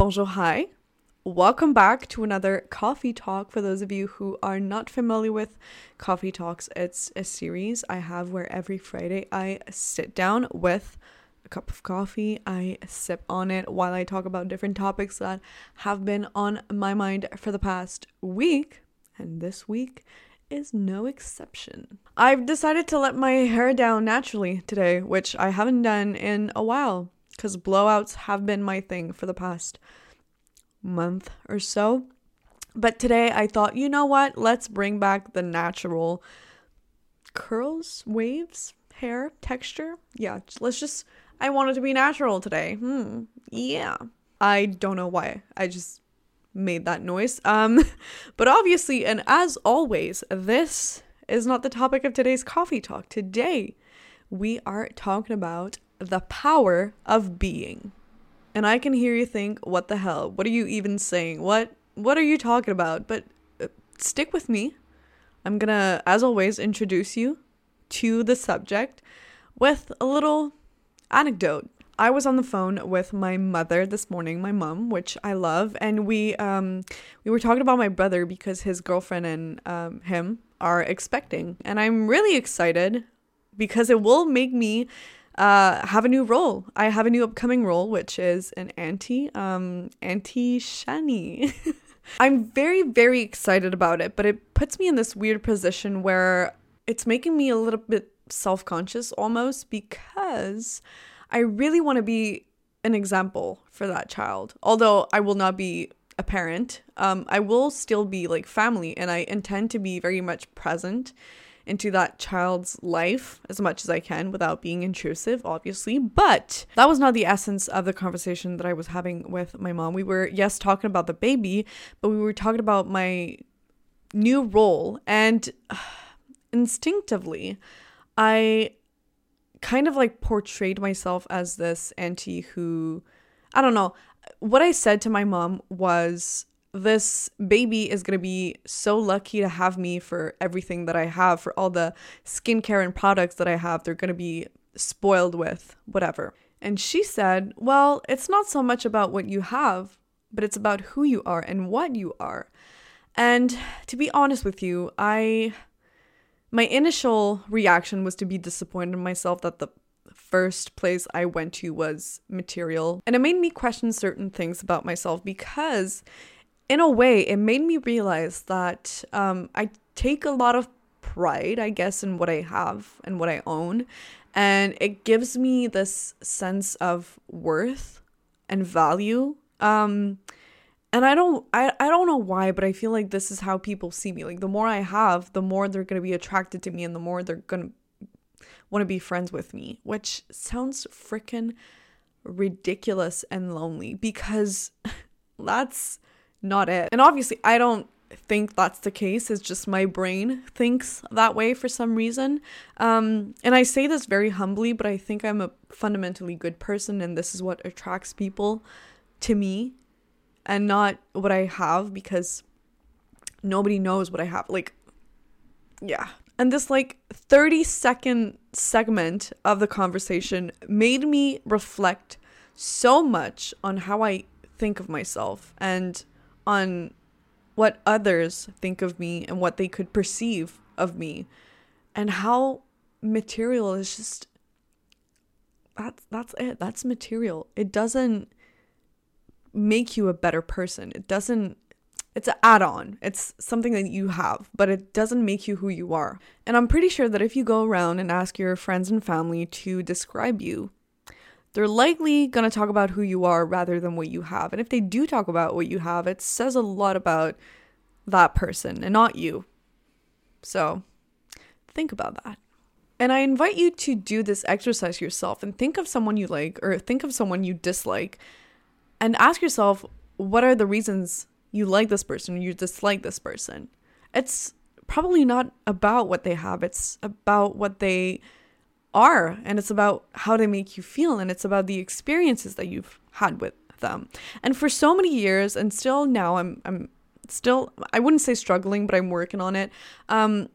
Bonjour, hi. Welcome back to another coffee talk. For those of you who are not familiar with coffee talks, it's a series I have where every Friday I sit down with a cup of coffee, I sip on it while I talk about different topics that have been on my mind for the past week. And this week is no exception. I've decided to let my hair down naturally today, which I haven't done in a while because blowouts have been my thing for the past month or so. But today I thought, you know what? Let's bring back the natural curls, waves, hair, texture. Yeah, let's just. I want it to be natural today. Hmm. Yeah. I don't know why. I just made that noise. Um, but obviously, and as always, this is not the topic of today's coffee talk. Today, we are talking about the power of being. And I can hear you think, what the hell? What are you even saying? What what are you talking about? But uh, stick with me. I'm going to as always introduce you to the subject with a little anecdote. I was on the phone with my mother this morning, my mom, which I love, and we um we were talking about my brother because his girlfriend and um him are expecting, and I'm really excited because it will make me uh, have a new role. I have a new upcoming role, which is an auntie, um, Auntie Shani. I'm very, very excited about it, but it puts me in this weird position where it's making me a little bit self conscious almost because I really want to be an example for that child. Although I will not be a parent, um, I will still be like family and I intend to be very much present into that child's life as much as I can without being intrusive, obviously. But that was not the essence of the conversation that I was having with my mom. We were, yes, talking about the baby, but we were talking about my new role. And uh, instinctively, I kind of like portrayed myself as this auntie who, I don't know, what I said to my mom was this baby is going to be so lucky to have me for everything that I have, for all the skincare and products that I have. They're going to be spoiled with, whatever. And she said, Well, it's not so much about what you have, but it's about who you are and what you are. And to be honest with you, I. My initial reaction was to be disappointed in myself that the first place I went to was material. And it made me question certain things about myself because in a way, it made me realize that um, I take a lot of pride, I guess, in what I have and what I own. And it gives me this sense of worth and value. Um, and I don't I, I don't know why, but I feel like this is how people see me. Like the more I have, the more they're gonna be attracted to me and the more they're gonna want to be friends with me, which sounds freaking ridiculous and lonely because that's not it. And obviously, I don't think that's the case. It's just my brain thinks that way for some reason. Um, and I say this very humbly, but I think I'm a fundamentally good person, and this is what attracts people to me and not what I have because nobody knows what I have. Like, yeah. And this like 30 second segment of the conversation made me reflect so much on how I think of myself and on what others think of me and what they could perceive of me. And how material is just that's that's it. That's material. It doesn't make you a better person. It doesn't it's an add-on. It's something that you have but it doesn't make you who you are. And i'm pretty sure that if you go around and ask your friends and family to describe you they're likely going to talk about who you are rather than what you have. And if they do talk about what you have, it says a lot about that person and not you. So think about that. And I invite you to do this exercise yourself and think of someone you like or think of someone you dislike and ask yourself what are the reasons you like this person or you dislike this person. It's probably not about what they have, it's about what they are and it's about how they make you feel and it's about the experiences that you've had with them. And for so many years and still now I'm I'm still I wouldn't say struggling, but I'm working on it. Um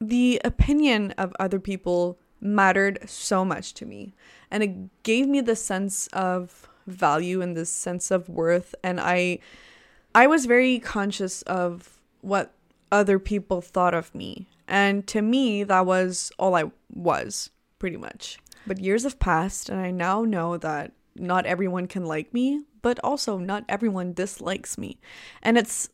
the opinion of other people mattered so much to me and it gave me the sense of value and this sense of worth and I I was very conscious of what other people thought of me. And to me that was all I was, pretty much. But years have passed and I now know that not everyone can like me, but also not everyone dislikes me. And it's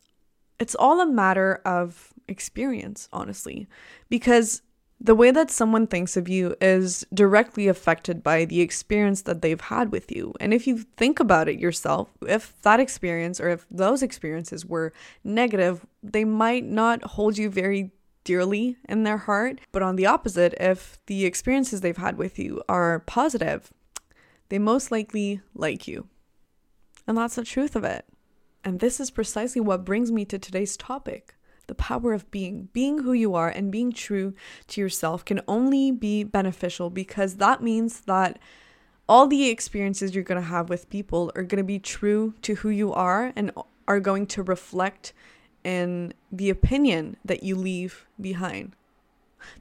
it's all a matter of experience, honestly, because the way that someone thinks of you is directly affected by the experience that they've had with you. And if you think about it yourself, if that experience or if those experiences were negative, they might not hold you very dearly in their heart. But on the opposite, if the experiences they've had with you are positive, they most likely like you. And that's the truth of it. And this is precisely what brings me to today's topic the power of being. Being who you are and being true to yourself can only be beneficial because that means that all the experiences you're going to have with people are going to be true to who you are and are going to reflect in the opinion that you leave behind.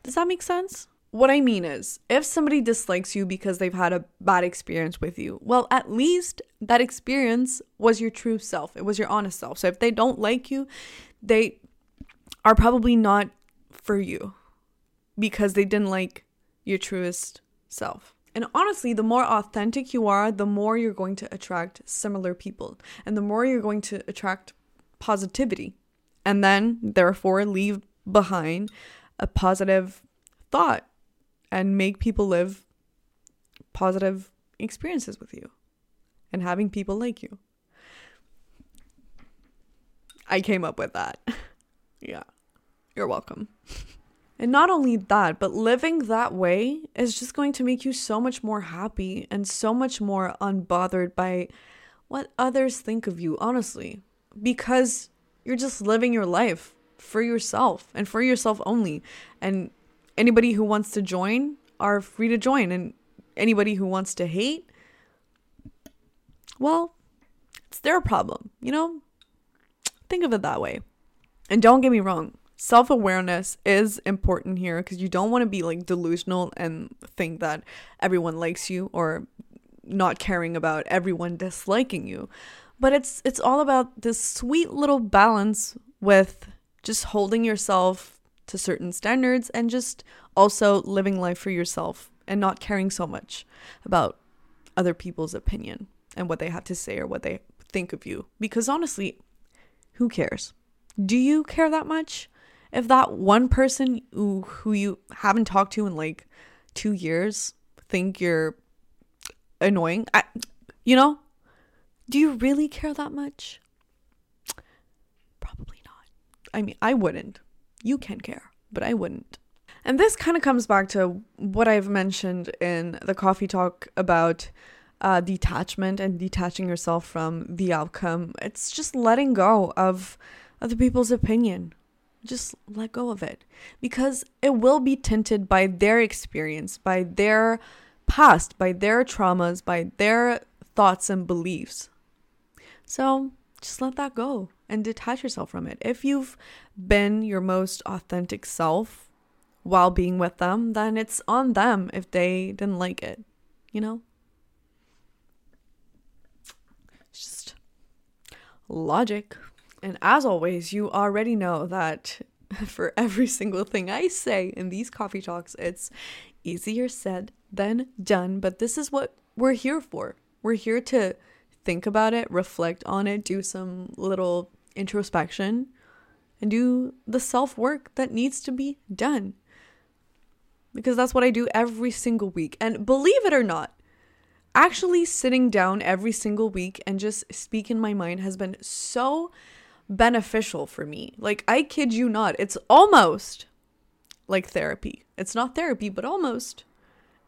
Does that make sense? What I mean is, if somebody dislikes you because they've had a bad experience with you, well, at least that experience was your true self. It was your honest self. So if they don't like you, they are probably not for you because they didn't like your truest self. And honestly, the more authentic you are, the more you're going to attract similar people and the more you're going to attract positivity. And then, therefore, leave behind a positive thought and make people live positive experiences with you and having people like you. I came up with that. yeah. You're welcome. And not only that, but living that way is just going to make you so much more happy and so much more unbothered by what others think of you, honestly. Because you're just living your life for yourself and for yourself only. And anybody who wants to join are free to join. And anybody who wants to hate, well, it's their problem, you know? Think of it that way. And don't get me wrong, self awareness is important here because you don't want to be like delusional and think that everyone likes you or not caring about everyone disliking you. But it's it's all about this sweet little balance with just holding yourself to certain standards and just also living life for yourself and not caring so much about other people's opinion and what they have to say or what they think of you. Because honestly who cares? Do you care that much? If that one person who, who you haven't talked to in like two years think you're annoying, I, you know, do you really care that much? Probably not. I mean, I wouldn't. You can care, but I wouldn't. And this kind of comes back to what I've mentioned in the coffee talk about uh, detachment and detaching yourself from the outcome. It's just letting go of other people's opinion, just let go of it because it will be tinted by their experience, by their past, by their traumas, by their thoughts and beliefs. So just let that go and detach yourself from it. If you've been your most authentic self while being with them, then it's on them if they didn't like it, you know? It's just logic. And as always, you already know that for every single thing I say in these coffee talks, it's easier said than done. But this is what we're here for. We're here to think about it, reflect on it, do some little introspection, and do the self work that needs to be done. Because that's what I do every single week. And believe it or not, actually sitting down every single week and just speak in my mind has been so beneficial for me. Like, I kid you not, it's almost like therapy. It's not therapy, but almost.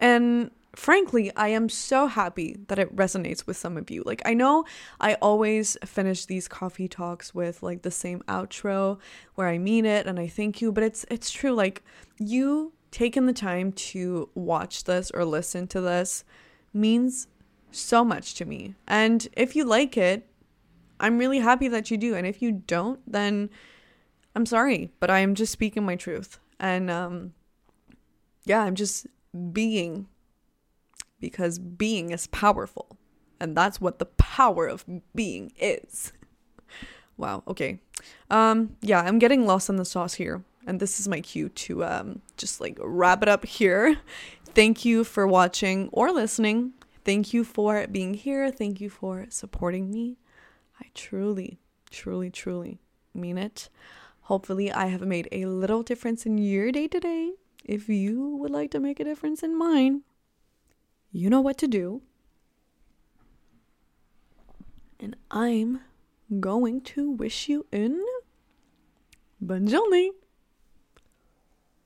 And frankly, I am so happy that it resonates with some of you. Like, I know I always finish these coffee talks with like the same outro where I mean it and I thank you, but it's it's true. Like, you taking the time to watch this or listen to this means so much to me. And if you like it, I'm really happy that you do. And if you don't, then I'm sorry, but I am just speaking my truth. And um yeah, I'm just being because being is powerful. And that's what the power of being is. wow, okay. Um yeah, I'm getting lost in the sauce here. And this is my cue to um just like wrap it up here. Thank you for watching or listening. Thank you for being here. Thank you for supporting me. I truly, truly, truly mean it. Hopefully, I have made a little difference in your day today. If you would like to make a difference in mine, you know what to do. And I'm going to wish you in. Bonne journée!